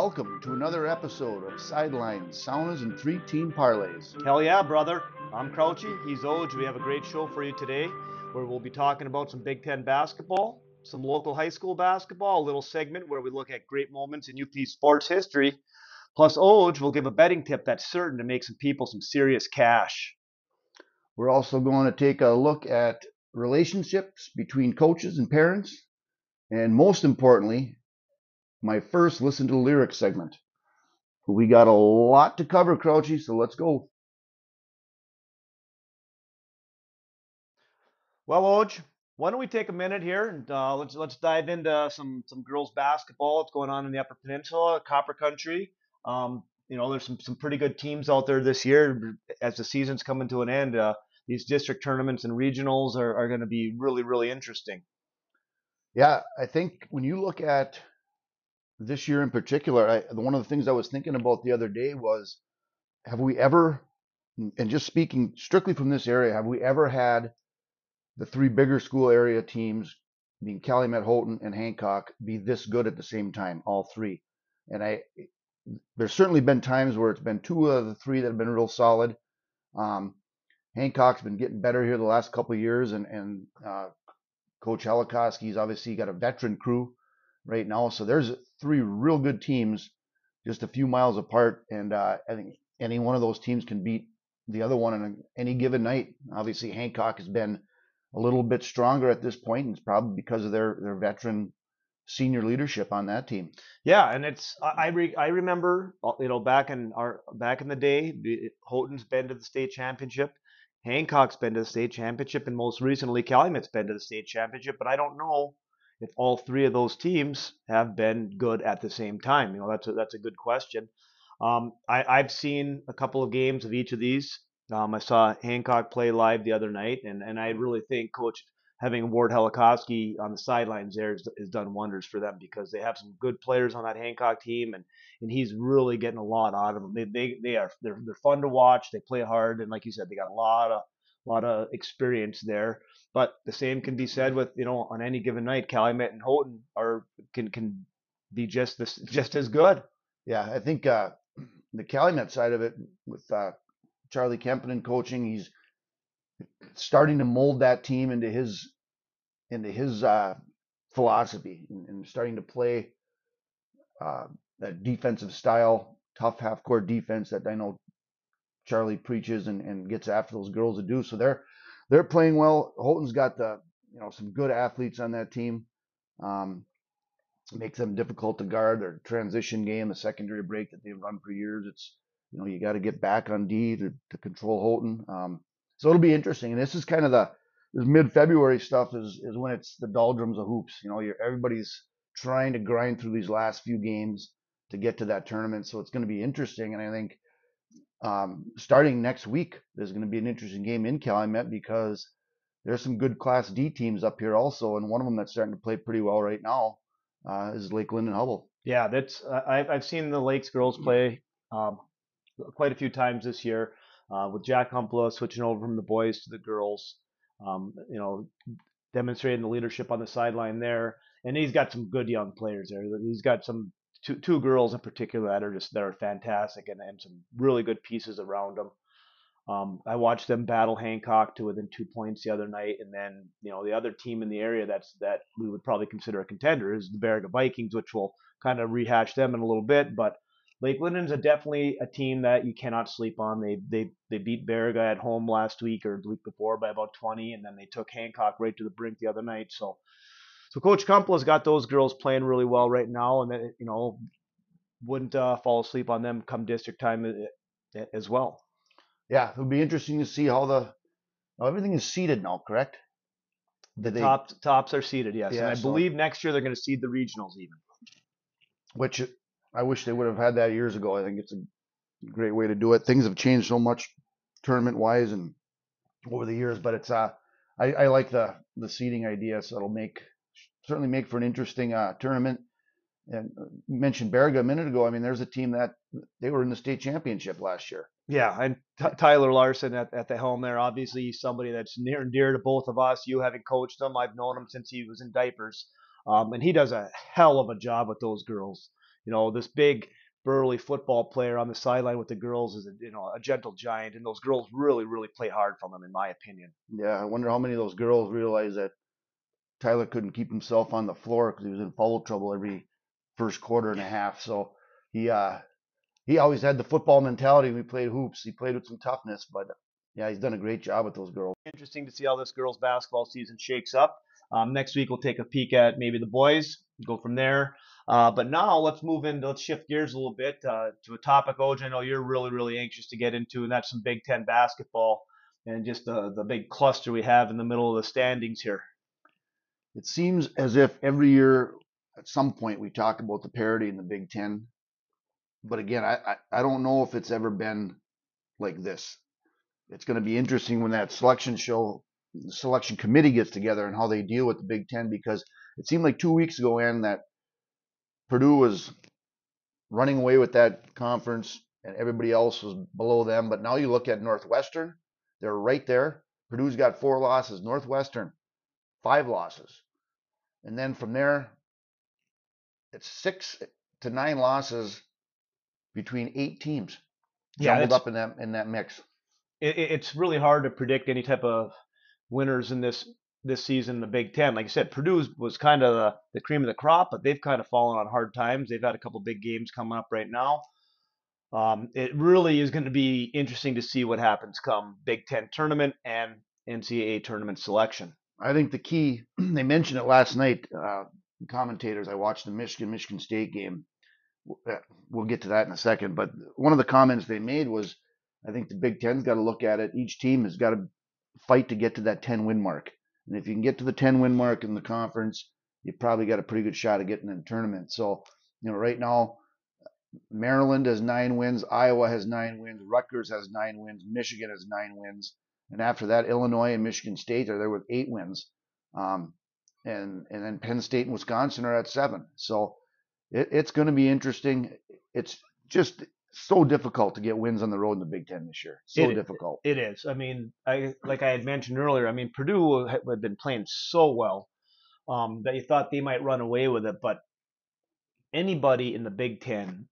Welcome to another episode of Sidelines, Saunas, and Three Team Parlays. Hell yeah, brother. I'm Crouchy. He's Oj. We have a great show for you today where we'll be talking about some Big Ten basketball, some local high school basketball, a little segment where we look at great moments in UP sports history. Plus, Oj will give a betting tip that's certain to make some people some serious cash. We're also going to take a look at relationships between coaches and parents, and most importantly, my first listen to the lyrics segment. We got a lot to cover, Crouchy, so let's go. Well, Oj, why don't we take a minute here and uh, let's let's dive into some some girls basketball. What's going on in the Upper Peninsula, Copper Country? Um, you know, there's some some pretty good teams out there this year. As the season's coming to an end, uh, these district tournaments and regionals are, are going to be really really interesting. Yeah, I think when you look at this year in particular, I, one of the things I was thinking about the other day was, have we ever, and just speaking strictly from this area, have we ever had the three bigger school area teams, being Calumet, Houghton, and Hancock, be this good at the same time, all three? And I, there's certainly been times where it's been two of the three that have been real solid. Um, Hancock's been getting better here the last couple years, and and uh, Coach Helikoski's obviously got a veteran crew right now. So there's three real good teams just a few miles apart, and uh, I think any one of those teams can beat the other one on any given night. Obviously, Hancock has been a little bit stronger at this point, and it's probably because of their their veteran senior leadership on that team. Yeah, and it's I re, I remember uh, you know back in our back in the day, Houghton's been to the state championship. Hancock's been to the state championship, and most recently Calumet's been to the state championship. But I don't know if all three of those teams have been good at the same time? You know, that's a, that's a good question. Um, I, have seen a couple of games of each of these. Um, I saw Hancock play live the other night, and, and I really think Coach having Ward Helikoski on the sidelines there has, has, done wonders for them because they have some good players on that Hancock team, and, and he's really getting a lot out of them. They, they, they are they're, they're fun to watch. They play hard, and like you said, they got a lot of lot of experience there. But the same can be said with you know on any given night, Calumet and Houghton are can can be just this just as good. Yeah, I think uh, the Calumet side of it with uh, Charlie Kempinen coaching, he's starting to mold that team into his into his uh, philosophy and, and, starting to play uh, that defensive style, tough half court defense that I know Charlie preaches and, and gets after those girls to do. So they're they're playing well. Houghton's got the you know some good athletes on that team. Um, makes them difficult to guard. Their transition game, the secondary break that they've run for years. It's you know you got to get back on D to, to control Houghton. Um, so it'll be interesting. And this is kind of the this mid-February stuff is is when it's the doldrums of hoops. You know, everybody's trying to grind through these last few games to get to that tournament. So it's going to be interesting. And I think um, starting next week, there's going to be an interesting game in Calumet because there's some good Class D teams up here also, and one of them that's starting to play pretty well right now uh, is Lake Linden Hubbell. Yeah, that's uh, I've I've seen the Lakes girls play um, quite a few times this year uh, with Jack Humpla switching over from the boys to the girls. Um, you know, demonstrating the leadership on the sideline there, and he's got some good young players there. He's got some two two girls in particular that are just that are fantastic and, and some really good pieces around them. Um, I watched them battle Hancock to within two points the other night, and then you know the other team in the area that's that we would probably consider a contender is the Baraga Vikings, which we'll kind of rehash them in a little bit. But Lake Linden's a definitely a team that you cannot sleep on. They they they beat Baraga at home last week or the week before by about 20, and then they took Hancock right to the brink the other night. So so Coach Kumpla's got those girls playing really well right now, and that you know wouldn't uh, fall asleep on them come district time uh, as well. Yeah, it would be interesting to see how the everything is seeded now, correct? The they, top tops are seeded, yes, yeah, and I so, believe next year they're going to seed the regionals even. Which I wish they would have had that years ago. I think it's a great way to do it. Things have changed so much tournament wise and over the years, but it's uh I, I like the the seeding idea, so it'll make certainly make for an interesting uh, tournament. And uh, mentioned Baraga a minute ago. I mean, there's a team that they were in the state championship last year. Yeah, and T- Tyler Larson at, at the helm there. Obviously, he's somebody that's near and dear to both of us. You having coached him, I've known him since he was in diapers, um, and he does a hell of a job with those girls. you know, this big burly football player on the sideline with the girls is a, you know a gentle giant, and those girls really really play hard from him, in my opinion. Yeah, I wonder how many of those girls realize that Tyler couldn't keep himself on the floor because he was in foul trouble every first quarter and a half. So he uh he always had the football mentality we played hoops. He played with some toughness, but yeah, he's done a great job with those girls. Interesting to see how this girls basketball season shakes up. Um, next week we'll take a peek at maybe the boys, go from there. Uh, but now let's move into let's shift gears a little bit uh, to a topic, Oj. I know you're really really anxious to get into, and that's some Big Ten basketball and just the the big cluster we have in the middle of the standings here. It seems as if every year at some point we talk about the parity in the Big Ten, but again, I I, I don't know if it's ever been like this. It's going to be interesting when that selection show the selection committee gets together and how they deal with the Big Ten because it seemed like two weeks ago, and that Purdue was running away with that conference and everybody else was below them. But now you look at Northwestern, they're right there. Purdue's got four losses, Northwestern, five losses. And then from there, it's six to nine losses between eight teams jumbled Yeah, up in that in that mix. it, it's really hard to predict any type of winners in this this season in the Big Ten. Like I said, Purdue was kind of the, the cream of the crop, but they've kind of fallen on hard times. They've had a couple big games coming up right now. Um, it really is going to be interesting to see what happens come Big Ten tournament and NCAA tournament selection. I think the key, they mentioned it last night, uh, commentators. I watched the Michigan Michigan State game. Uh, We'll get to that in a second. But one of the comments they made was I think the Big Ten's got to look at it. Each team has got to fight to get to that 10 win mark. And if you can get to the 10 win mark in the conference, you probably got a pretty good shot of getting in the tournament. So, you know, right now, Maryland has nine wins, Iowa has nine wins, Rutgers has nine wins, Michigan has nine wins, and after that, Illinois and Michigan State are there with eight wins, um, and and then Penn State and Wisconsin are at seven. So it, it's going to be interesting. It's just so difficult to get wins on the road in the Big Ten this year. So It- difficult. It is. I mean, I like I had mentioned earlier. I mean, Purdue had been playing so well um, that you thought they might run away with it, but anybody in the Big Ten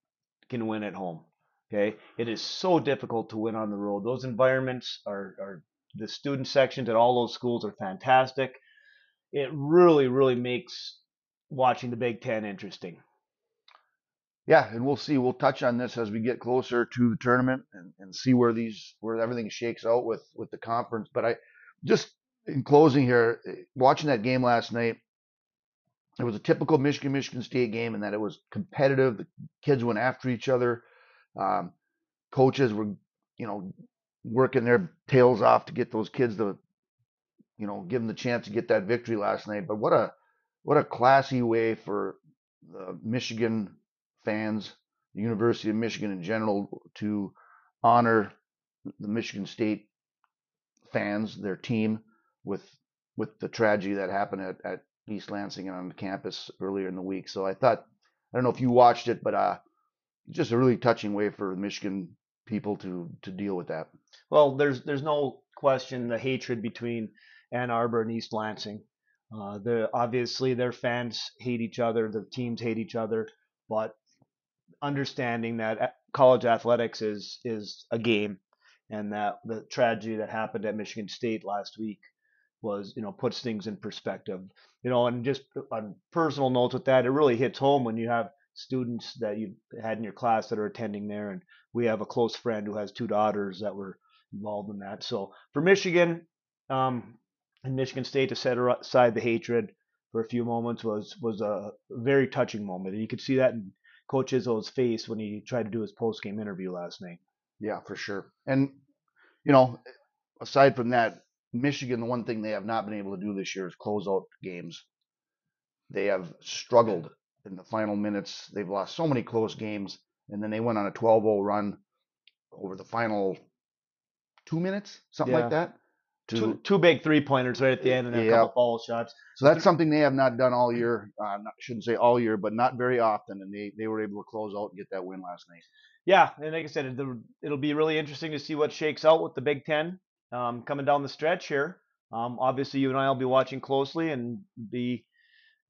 can win at home. Okay, it is so difficult to win on the road. Those environments are, are the student sections at all those schools are fantastic. It really, really makes watching the Big Ten interesting. Yeah, and we'll see. We'll touch on this as we get closer to the tournament and, and see where these where everything shakes out with with the conference. But I just in closing here, watching that game last night, it was a typical Michigan Michigan State game in that it was competitive. The kids went after each other. Um, coaches were, you know, working their tails off to get those kids to, you know, give them the chance to get that victory last night. But what a what a classy way for the Michigan fans, the University of Michigan in general, to honor the Michigan State fans, their team, with with the tragedy that happened at, at East Lansing and on campus earlier in the week. So I thought, I don't know if you watched it, but uh, just a really touching way for Michigan people to to deal with that. Well, there's there's no question the hatred between Ann Arbor and East Lansing. Uh, the obviously their fans hate each other, their teams hate each other, but understanding that college athletics is is a game, and that the tragedy that happened at Michigan State last week was you know puts things in perspective. You know, and just on personal notes with that, it really hits home when you have students that you had in your class that are attending there, and we have a close friend who has two daughters that were involved in that. So for Michigan um, and Michigan State to set aside the hatred for a few moments was was a very touching moment, and you could see that in Coach Izzo's face when he tried to do his post game interview last night. Yeah, for sure. And you know, aside from that, Michigan, the one thing they have not been able to do this year is close out games. They have struggled in the final minutes. They've lost so many close games, and then they went on a 12-0 run over the final two minutes, something Yeah. like that. To, Two, two big three pointers right at the end and then a Yeah. couple foul shots. so that's something they have not done all year. Uh, not, shouldn't say all year, but not very often, and they they were able to close out and get that win last night. Yeah, and like I said, it'll, it'll be really interesting to see what shakes out with the Big Ten um, coming down the stretch here. Um, obviously, you and I will be watching closely and be,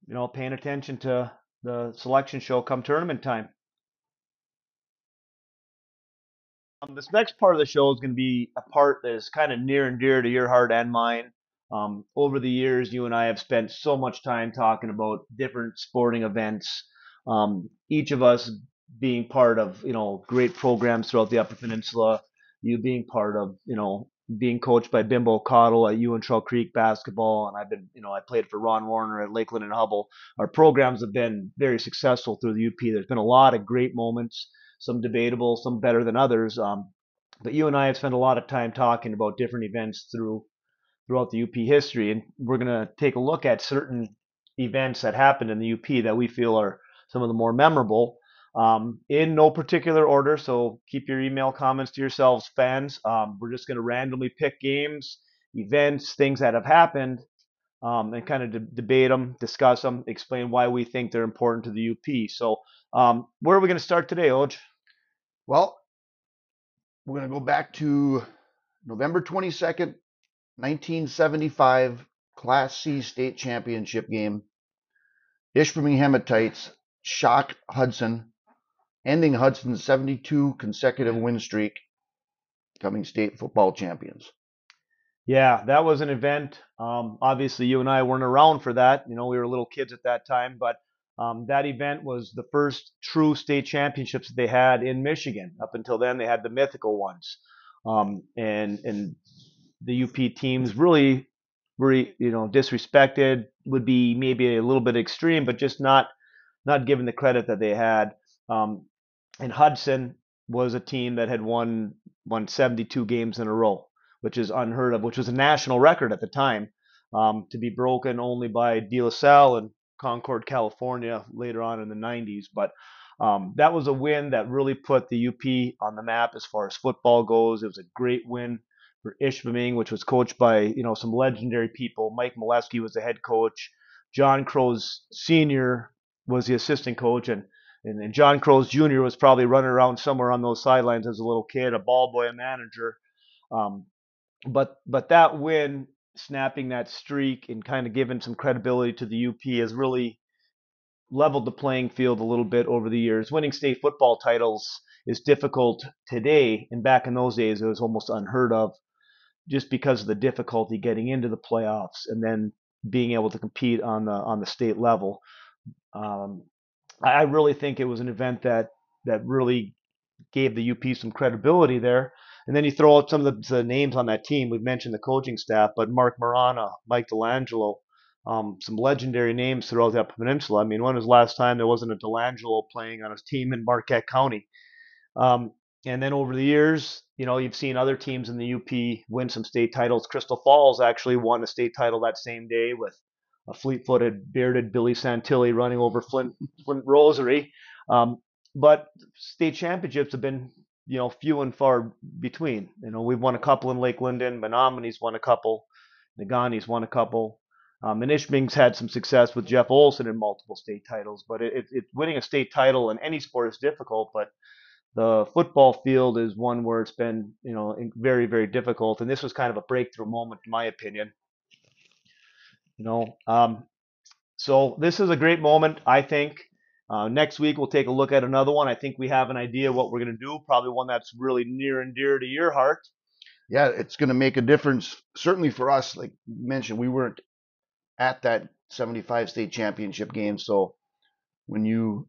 you know, paying attention to the selection show come tournament time. Um, this next part of the show is going to be a part that is kind of near and dear to your heart and mine. Um, over the years, you and I have spent so much time talking about different sporting events. Um, each of us being part of you know great programs throughout the Upper Peninsula, you being part of, you know, being coached by Bimbo Cottle at Ewen Trout Creek basketball, and I've been, you know, I played for Ron Warner at Lake Linden and Hubbell. Our programs have been very successful through the UP. There's been a lot of great moments, some debatable, some better than others. Um, but you and I have spent a lot of time talking about different events through throughout the UP history, and we're going to take a look at certain events that happened in the UP that we feel are some of the more memorable. Um, in no particular order, so keep your email comments to yourselves, fans. Um, we're just going to randomly pick games, events, things that have happened, um, and kind of de- debate them, discuss them, explain why we think they're important to the UP. So, um, where are we going to start today, Oj? Well, we're going to go back to November 22nd, 1975 Class C state championship game. Ishpeming Hematites shock Hudson, ending Hudson's 72 consecutive win streak, becoming state football champions. Yeah, that was an event. Um, obviously, you and I weren't around for that. You know, we were little kids at that time, but um, that event was the first true state championships they had in Michigan. Up until then, they had the mythical ones, um, and and the UP teams really, really, you know, disrespected would be maybe a little bit extreme, but just not not given the credit that they had. Um, and Hudson was a team that had won won 72 games in a row, which is unheard of, which was a national record at the time, um, to be broken only by De La Salle and Concord, California, later on in the 90s. But um, that was a win that really put the UP on the map as far as football goes. It was a great win for Ishpeming, which was coached by you know some legendary people. Mike Molesky was the head coach. John Crows Senior was the assistant coach, and, and and John Crows Jr. was probably running around somewhere on those sidelines as a little kid, a ball boy, a manager. Um, but but that win, snapping that streak, and kind of giving some credibility to the UP has really leveled the playing field a little bit over the years. Winning state football titles is difficult today, and back in those days, it was almost unheard of just because of the difficulty getting into the playoffs and then being able to compete on the on the state level. Um, I really think it was an event that that really gave the UP some credibility there. And then you throw out some of the, the names on that team. We've mentioned the coaching staff, but Mark Marana, Mike Delangelo, um, some legendary names throughout the Upper Peninsula. I mean, when was the last time there wasn't a Delangelo playing on a team in Marquette County? Um, and then over the years, you know, you've seen other teams in the UP win some state titles. Crystal Falls actually won a state title that same day with a fleet-footed, bearded Billy Santilli running over Flint, Flint Rosary. Um, but state championships have been, you know, few and far between. You know, we've won a couple in Lake Linden. Menominee's won a couple. Negaunee's won a couple. Um, and Ishpeming's had some success with Jeff Olson in multiple state titles. But it, it, it, winning a state title in any sport is difficult. But the football field is one where it's been, you know, very, very difficult. And this was kind of a breakthrough moment, in my opinion. You know, um, so this is a great moment, I think. Uh, next week we'll take a look at another one. I think we have an idea what we're going to do. Probably one that's really near and dear to your heart. Yeah, it's going to make a difference. Certainly for us, like you mentioned, we weren't at that 75 state championship game. So when you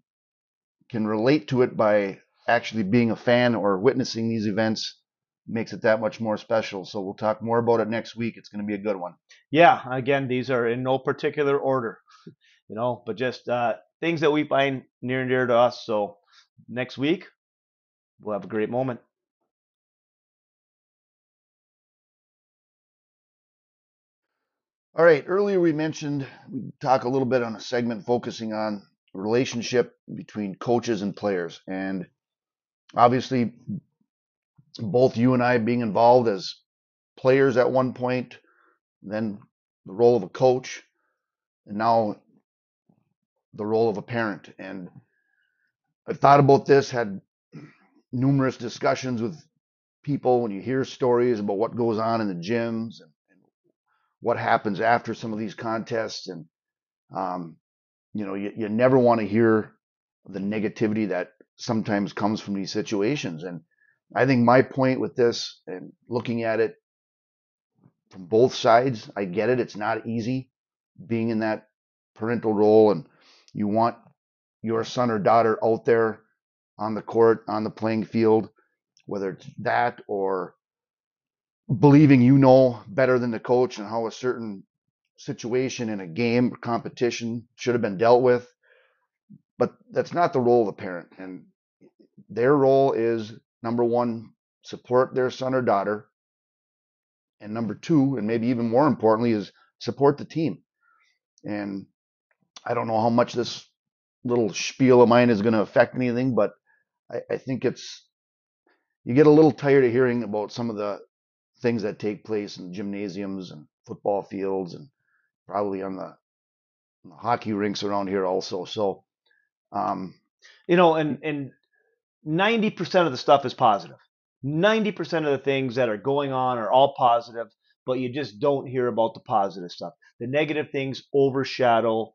can relate to it by actually being a fan or witnessing these events, makes it that much more special. So we'll talk more about it next week. It's going to be a good one. Yeah, again, these are in no particular order, you know, but just uh, things that we find near and dear to us. So next week, we'll have a great moment. All right. Earlier we mentioned we talk a little bit on a segment focusing on relationship between coaches and players, and obviously both you and I being involved as players at one point, then the role of a coach, and now the role of a parent. And I thought about this, had numerous discussions with people when you hear stories about what goes on in the gyms and, and what happens after some of these contests. And, um, you know, you, you never want to hear the negativity that sometimes comes from these situations. And I think my point with this and looking at it from both sides, I get it. It's not easy being in that parental role and you want your son or daughter out there on the court, on the playing field, whether it's that or believing you know better than the coach and how a certain situation in a game or competition should have been dealt with. But that's not the role of the parent. And their role is number one, support their son or daughter. And number two, and maybe even more importantly, is support the team. And I don't know how much this little spiel of mine is going to affect anything, but I, I think it's you get a little tired of hearing about some of the things that take place in gymnasiums and football fields and probably on the, on the hockey rinks around here also. So, um, you know, and and ninety percent of the stuff is positive. Ninety percent of the things that are going on are all positive, but you just don't hear about the positive stuff. The negative things overshadow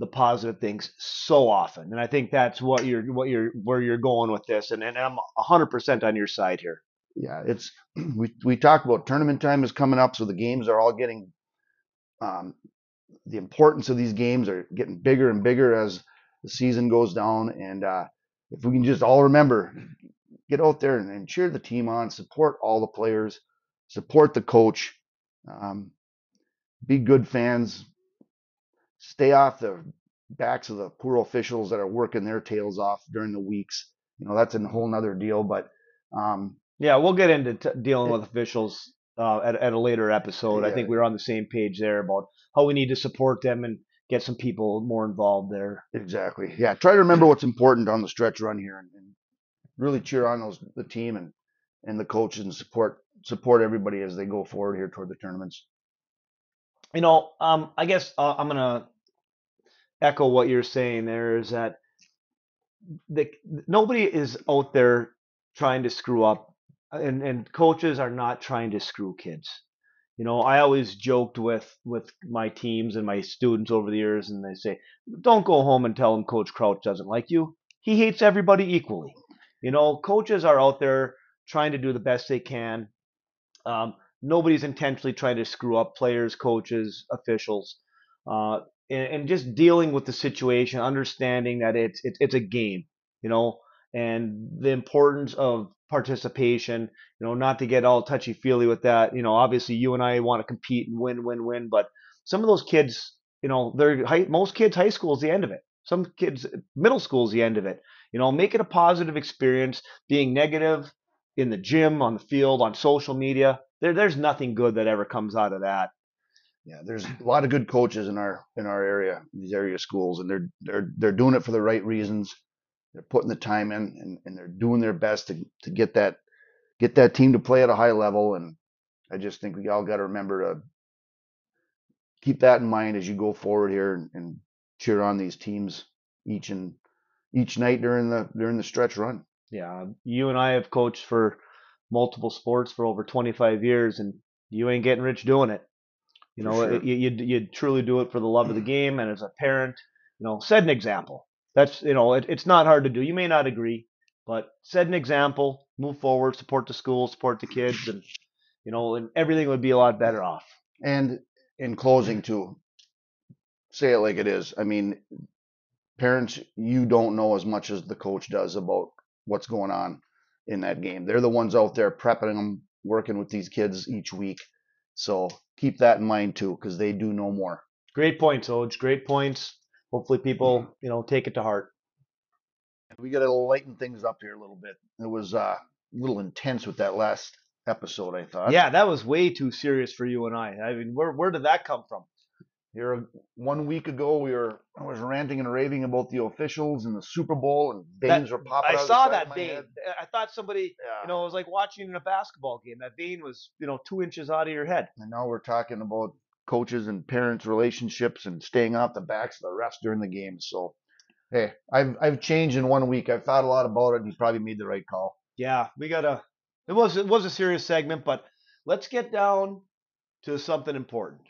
the positive things so often, and I think that's what you're what you're where you're going with this. And and I'm hundred percent on your side here. Yeah, it's we we talked about tournament time is coming up, so the games are all getting um, the importance of these games are getting bigger and bigger as the season goes down. And uh, if we can just all remember, get out there and, and, cheer the team on, support all the players, support the coach, um, be good fans, stay off the backs of the poor officials that are working their tails off during the weeks. You know, that's a whole nother deal. But um, yeah, we'll get into t- dealing with officials uh, at, at a later episode. Yeah. I think we are on the same page there about how we need to support them and get some people more involved there. Exactly. Yeah. Try to remember what's important on the stretch run here and, and really cheer on those the team and and the coaches and support support everybody as they go forward here toward the tournaments. You know, um, I guess uh, I'm gonna echo what you're saying. There is that the nobody is out there trying to screw up, and and coaches are not trying to screw kids. You know, I always joked with with my teams and my students over the years, and they say, "Don't go home and tell them Coach Crouch doesn't like you. He hates everybody equally." You know, coaches are out there trying to do the best they can. Um, nobody's intentionally trying to screw up players, coaches, officials, uh, and, and, just dealing with the situation, understanding that it's, it's it's a game. You know, and the importance of participation. You know, not to get all touchy feely with that. You know, obviously you and I want to compete and win, win, win. But some of those kids, you know, they're high, most kids high school is the end of it. Some kids middle school is the end of it. You know, make it a positive experience. Being negative in the gym, on the field, on social media, there, there's nothing good that ever comes out of that. Yeah, there's a lot of good coaches in our in our area, these area schools, and they're they're they're doing it for the right reasons they're putting the time in and, and they're doing their best to, to get that get that team to play at a high level. And I just think we all got to remember to keep that in mind as you go forward here and, and cheer on these teams each and each night during the during the stretch run. Yeah, you and I have coached for multiple sports for over 25 years, and you ain't getting rich doing it. You know, sure. you, you you truly do it for the love of the game, and as a parent, you know, set an example that's you know it, it's not hard to do. You may not agree, but set an example, move forward, support the school, support the kids, and you know, and everything would be a lot better off. And in closing, too, say it like it is. I mean, parents, you don't know as much as the coach does about what's going on in that game. They're the ones out there prepping them, working with these kids each week. So keep that in mind too, because they do know more. Great points, Oj. Great points hopefully people mm-hmm. you know take it to heart. We got to lighten things up here a little bit. It was uh, a little intense with that last episode, I thought. Yeah, that was way too serious for you and I. I mean, where where did that come from? Here, one week ago, we were I was ranting and raving about the officials and the Super Bowl, and veins were popping. I saw that vein. I thought somebody, yeah. you know, it was like watching in a basketball game. That vein was, you know, two inches out of your head. And now we're talking about coaches and parents relationships and staying off the backs of the refs during the game. So, hey, I've I've changed in one week. I've thought a lot about it, and probably made the right call. Yeah, we gotta. It was it was a serious segment, but let's get down to something important.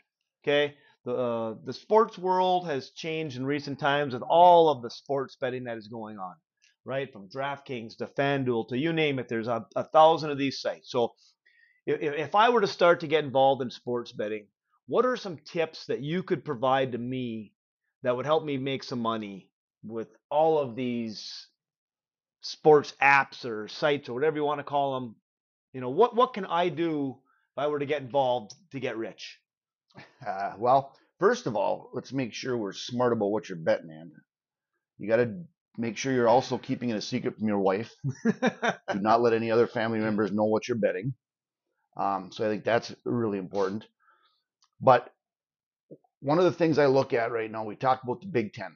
Okay, the uh, the sports world has changed in recent times with all of the sports betting that is going on. right? From DraftKings to FanDuel to you name it, there's a, a thousand of these sites. So if, if I were to start to get involved in sports betting, what are some tips that you could provide to me that would help me make some money with all of these sports apps or sites or whatever you want to call them? You know, what what can I do if I were to get involved to get rich? Uh, well, first of all, let's make sure we're smart about what you're betting in. You got to make sure you're also keeping it a secret from your wife. Do not let any other family members know what you're betting. Um, so I think that's really important. But one of the things I look at right now, we talked about the Big Ten,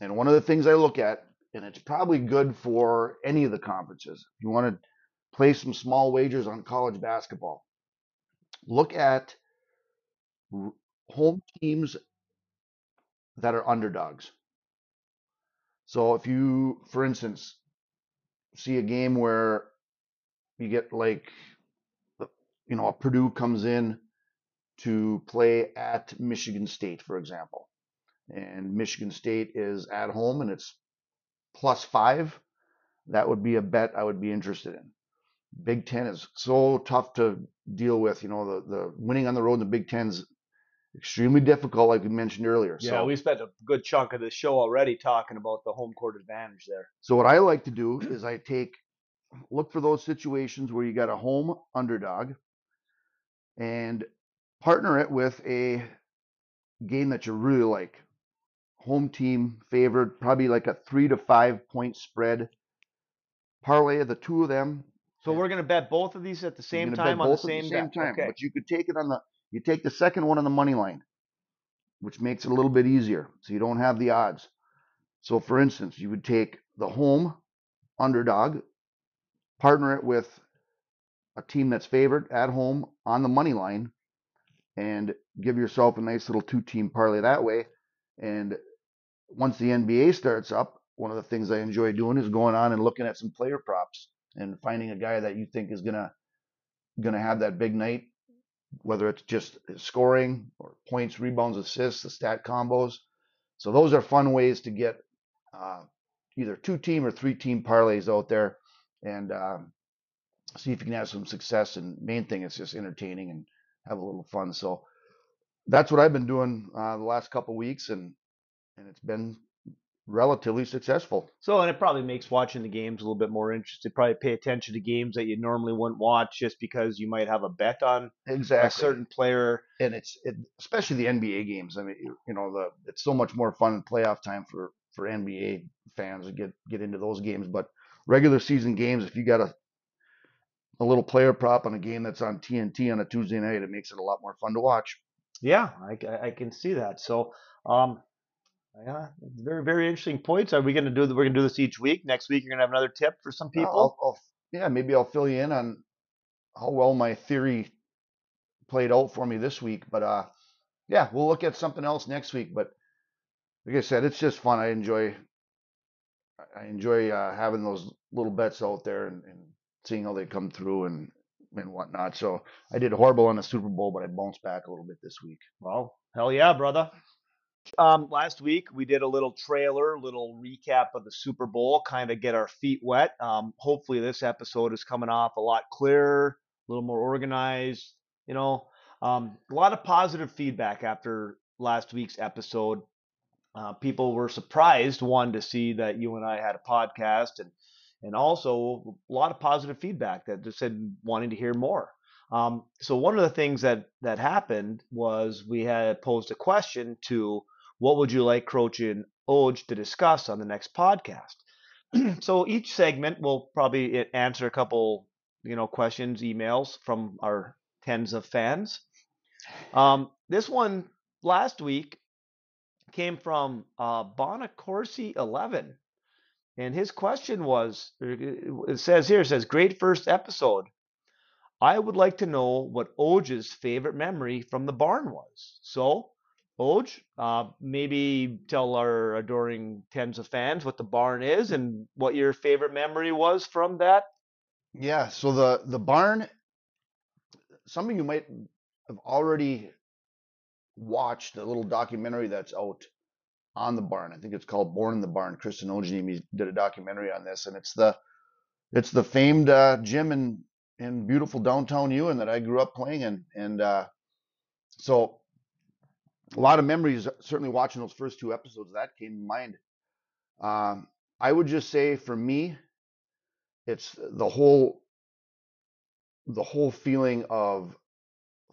and one of the things I look at, and it's probably good for any of the conferences. If you want to play some small wagers on college basketball, look at home teams that are underdogs. So if you, for instance, see a game where you get like, you know, a Purdue comes in to play at Michigan State, for example, and Michigan State is at home and it's plus five, that would be a bet I would be interested in. Big Ten is so tough to deal with. You know, the, the winning on the road in the Big Ten is extremely difficult, like we mentioned earlier. Yeah, so, we spent a good chunk of the show already talking about the home court advantage there. so what I like to do is I take look for those situations where you got a home underdog and partner it with a game that you really like. Home team favored, probably like a three to five point spread. Parlay of the two of them. So we're gonna bet both of these at the same time on the same, same time. Okay. But you could take it on the you take the second one on the money line, which makes it a little bit easier. So you don't have the odds. So for instance, you would take the home underdog, partner it with a team that's favored at home on the money line, and give yourself a nice little two team parlay that way. And once the NBA starts up, one of the things I enjoy doing is going on and looking at some player props and finding a guy that you think is gonna gonna have that big night, whether it's just scoring or points, rebounds, assists, the stat combos. So those are fun ways to get uh, either two team or three team parlays out there and um, see if you can have some success. And main thing is just entertaining and have a little fun. So that's what I've been doing uh, the last couple weeks, and and it's been relatively successful. So and it probably makes watching the games a little bit more interesting. Probably pay attention to games that you normally wouldn't watch just because you might have a bet on Exactly. a certain player. and it's it, especially the NBA games. I mean, you, you know, the it's so much more fun in playoff time for for NBA fans to get get into those games. But regular season games, if you got a a little player prop on a game that's on TNT on a Tuesday night, it makes it a lot more fun to watch. Yeah, I, I- can see that. So, um, yeah, very very interesting points. Are we going to do? We're going to do this each week. Next week, you're going to have another tip for some people. I'll, I'll, yeah, maybe I'll fill you in on how well my theory played out for me this week. But uh, yeah, we'll look at something else next week. But like I said, it's just fun. I enjoy I enjoy uh, having those little bets out there and, and seeing how they come through and and whatnot. So I did horrible on the Super Bowl, but I bounced back a little bit this week. Well, hell yeah, brother. Um, last week we did a little trailer, little recap of the Super Bowl, kind of get our feet wet. Um, hopefully this episode is coming off a lot clearer, a little more organized. You know, um, a lot of positive feedback after last week's episode. Uh, people were surprised, one, to see that you and I had a podcast, and and also a lot of positive feedback that just said wanting to hear more. Um, so one of the things that that happened was we had posed a question to what would you like Croce and Oj to discuss on the next podcast. so each segment will probably answer a couple, you know, questions, emails from our tens of fans. Um, this one last week came from uh, Bonacorsi 11. And his question was it says here, it says, great first episode. I would like to know what Oj's favorite memory from the barn was. So, Oj, uh, maybe tell our adoring tens of fans what the barn is and what your favorite memory was from that. Yeah. So the the barn, some of you might have already watched the little documentary that's out on the barn. I think it's called Born in the Barn. Kristen Ojani did a documentary on this, and it's the it's the famed uh, gym in in beautiful downtown Ewen that I grew up playing in, and uh, so a lot of memories. Certainly, watching those first two episodes, that came to mind. Um, I would just say for me, it's the whole the whole feeling of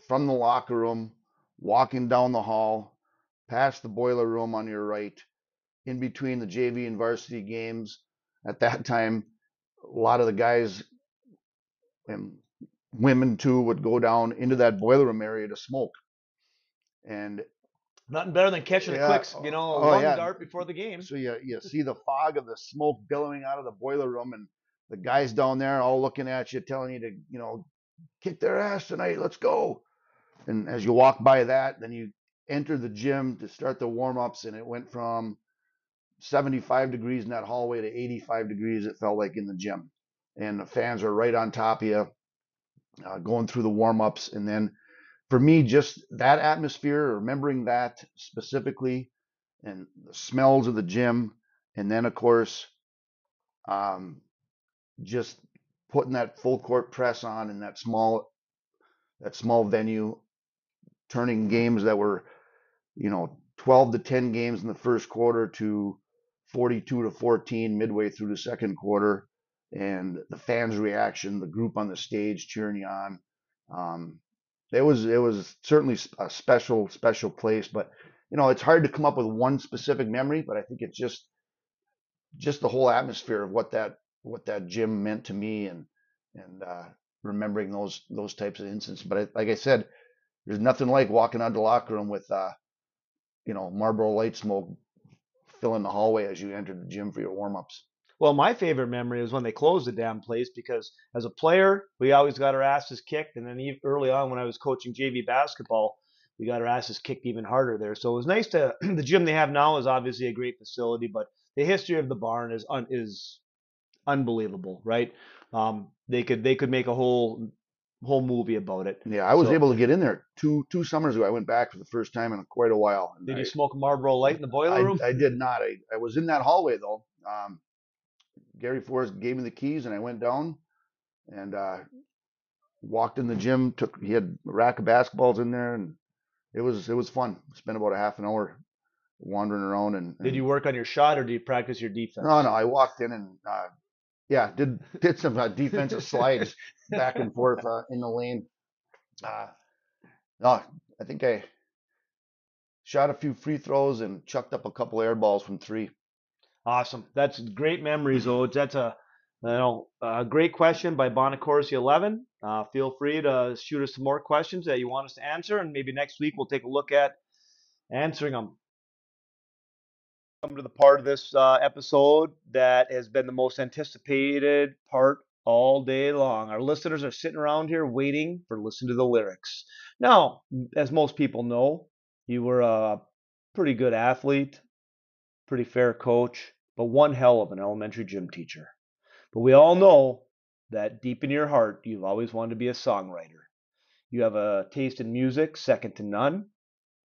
from the locker room, walking down the hall, past the boiler room on your right, in between the JV and varsity games. At that time, a lot of the guys and women too would go down into that boiler room area to smoke. And Nothing better than catching Yeah. a quick, you know, a Oh, lung yeah. dart before the game. so you, you see the fog of the smoke billowing out of the boiler room and the guys down there all looking at you, telling you to, you know, kick their ass tonight, let's go. And as you walk by that, then you enter the gym to start the warm ups, and it went from 75 degrees in that hallway to 85 degrees, it felt like in the gym. And the fans are right on top of you, uh, going through the warm ups. And then for me, just that atmosphere, remembering that specifically, and the smells of the gym, and then of course, um, just putting that full court press on in that small, that small venue, turning games that were, you know, 12 to 10 games in the first quarter to 42 to 14 midway through the second quarter, and the fans' reaction, the group on the stage cheering you on. Um, it was it was certainly a special special place, but you know it's hard to come up with one specific memory. But I think it's just just the whole atmosphere of what that what that gym meant to me, and and uh, remembering those those types of incidents. But I, like I said, there's nothing like walking out the locker room with uh, you know Marlboro light smoke filling the hallway as you enter the gym for your warm ups. Well, my favorite memory is when they closed the damn place because as a player, we always got our asses kicked. And then early on, when I was coaching JV basketball, we got our asses kicked even harder there. So it was nice to the gym they have now is obviously a great facility, but the history of the barn is un, is unbelievable, right? Um, they could they could make a whole whole movie about it. Yeah, I was So- able to get in there two two summers ago. I went back for the first time in quite a while. Did I, you smoke a Marlboro Light in the boiler I, room? I did not. I, I was in that hallway though. Um, Gary Forrest gave me the keys and I went down and uh, walked in the gym. Took he had a rack of basketballs in there and it was it was fun. Spent about a half an hour wandering around and, Did you work on your shot or did you practice your defense? No, no. I walked in and uh, yeah, did did some uh, defensive slides back and forth uh, in the lane. Uh, no, I think I shot a few free throws and chucked up a couple air balls from three. Awesome. That's great memories, Odes. That's a you know a great question by Bonacorsi eleven. Uh, feel free to shoot us some more questions that you want us to answer, and maybe next week we'll take a look at answering them. Come to the part of this uh, episode that has been the most anticipated part all day long. Our listeners are sitting around here waiting for listen to the lyrics. Now, as most people know, you were a pretty good athlete, pretty fair coach, but one hell of an elementary gym teacher. But we all know that deep in your heart, you've always wanted to be a songwriter. You have a taste in music second to none.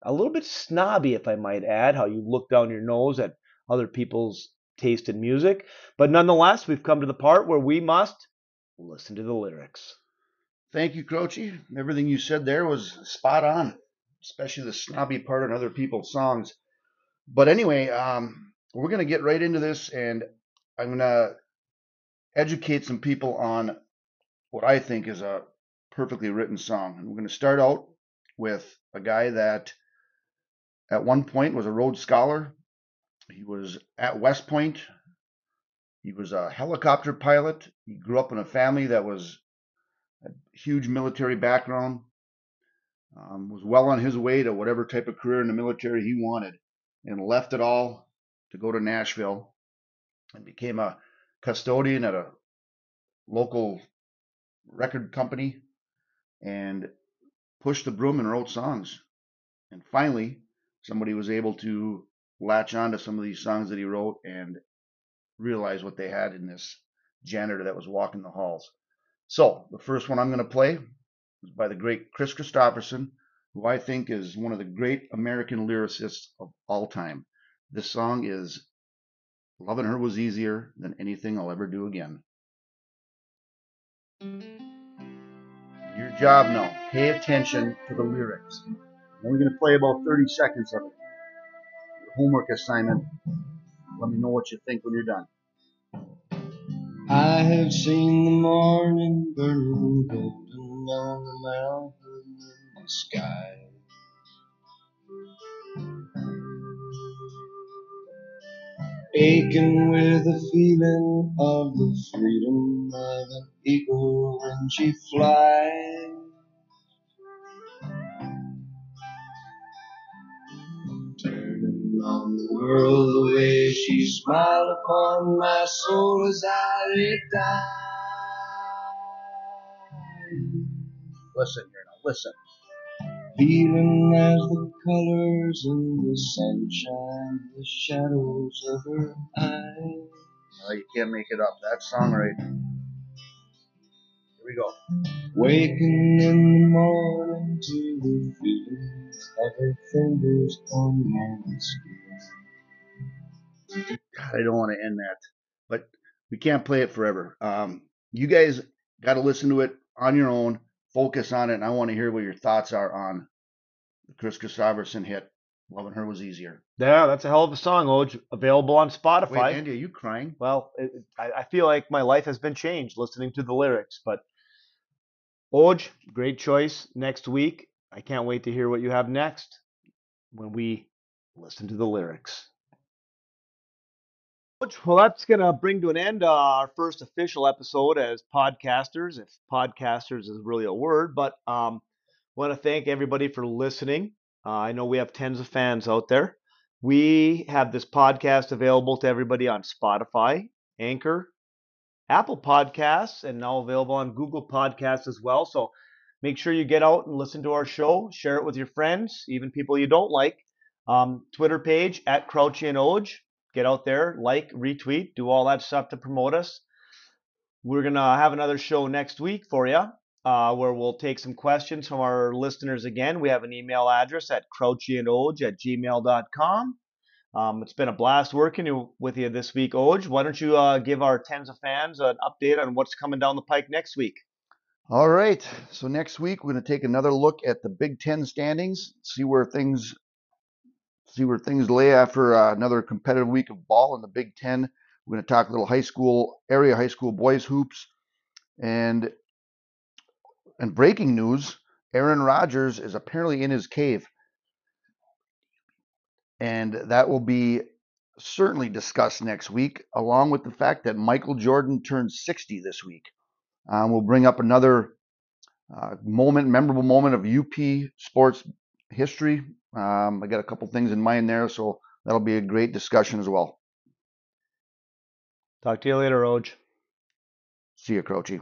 A little bit snobby, if I might add, how you look down your nose at other people's taste in music. But nonetheless, we've come to the part where we must listen to the lyrics. Thank you, Croce. Everything you said there was spot on, especially the snobby part on other people's songs. But anyway, um, we're going to get right into this, and I'm going to educate some people on what I think is a perfectly written song. And we're going to start out with a guy that at one point was a Rhodes Scholar. He was at West Point. He was a helicopter pilot. He grew up in a family that was a huge military background. Um, was well on his way to whatever type of career in the military he wanted, and left it all to go to Nashville, and became a custodian at a local record company, and pushed the broom and wrote songs. And finally, somebody was able to latch on to some of these songs that he wrote and realize what they had in this janitor that was walking the halls. So the first one I'm going to play is by the great Kris Kristofferson, who I think is one of the great American lyricists of all time. This song is Loving Her Was Easier Than Anything I'll Ever Do Again. Your job now, pay attention to the lyrics. I'm only going to play about 30 seconds of it. Homework assignment. Let me know what you think when you're done. I have seen the morning burning golden on the mountain in the sky. Aching with the feeling of the freedom of an eagle when she flies. World the way she smiled upon my soul as I lay down. Listen here now, listen. Feeling as the colors in the sunshine, the shadows of her eyes. No, you can't make it up. That song right. Here we go. Waking in the morning to the feeling of her fingers on my skin. God, I don't want to end that, but we can't play it forever. Um, you guys got to listen to it on your own, focus on it, and I want to hear what your thoughts are on the Kris Kristofferson hit. Loving her was easier. Yeah, that's a hell of a song, Oj. Available on Spotify. Wait, Andy, are you crying? Well, it, I, I feel like my life has been changed listening to the lyrics. But Oj, great choice. Next week, I can't wait to hear what you have next when we listen to the lyrics. Well, that's going to bring to an end our first official episode as podcasters, if podcasters is really a word. But um, want to thank everybody for listening. Uh, I know we have tens of fans out there. We have this podcast available to everybody on Spotify, Anchor, Apple Podcasts, and now available on Google Podcasts as well. So make sure you get out and listen to our show, share it with your friends, even people you don't like. Um, Twitter page at Crouchy and Oj. Get out there, like, retweet, do all that stuff to promote us. We're going to have another show next week for you uh, where we'll take some questions from our listeners again. We have an email address at crouchyandoj at gmail.com. Um, it's been a blast working with you this week, Oj. Why don't you uh, give our tens of fans an update on what's coming down the pike next week? All right. So next week we're going to take another look at the Big Ten standings, see where things see where things lay after uh, another competitive week of ball in the Big Ten. We're going to talk a little high school area high school boys hoops, and and breaking news: Aaron Rodgers is apparently in his cave, and that will be certainly discussed next week, along with the fact that Michael Jordan turned 60 this week. Um, we'll bring up another uh, moment, memorable moment of UP sports history. Um, I got a couple things in mind there, so that'll be a great discussion as well. Talk to you later, Oj. See you, Croce.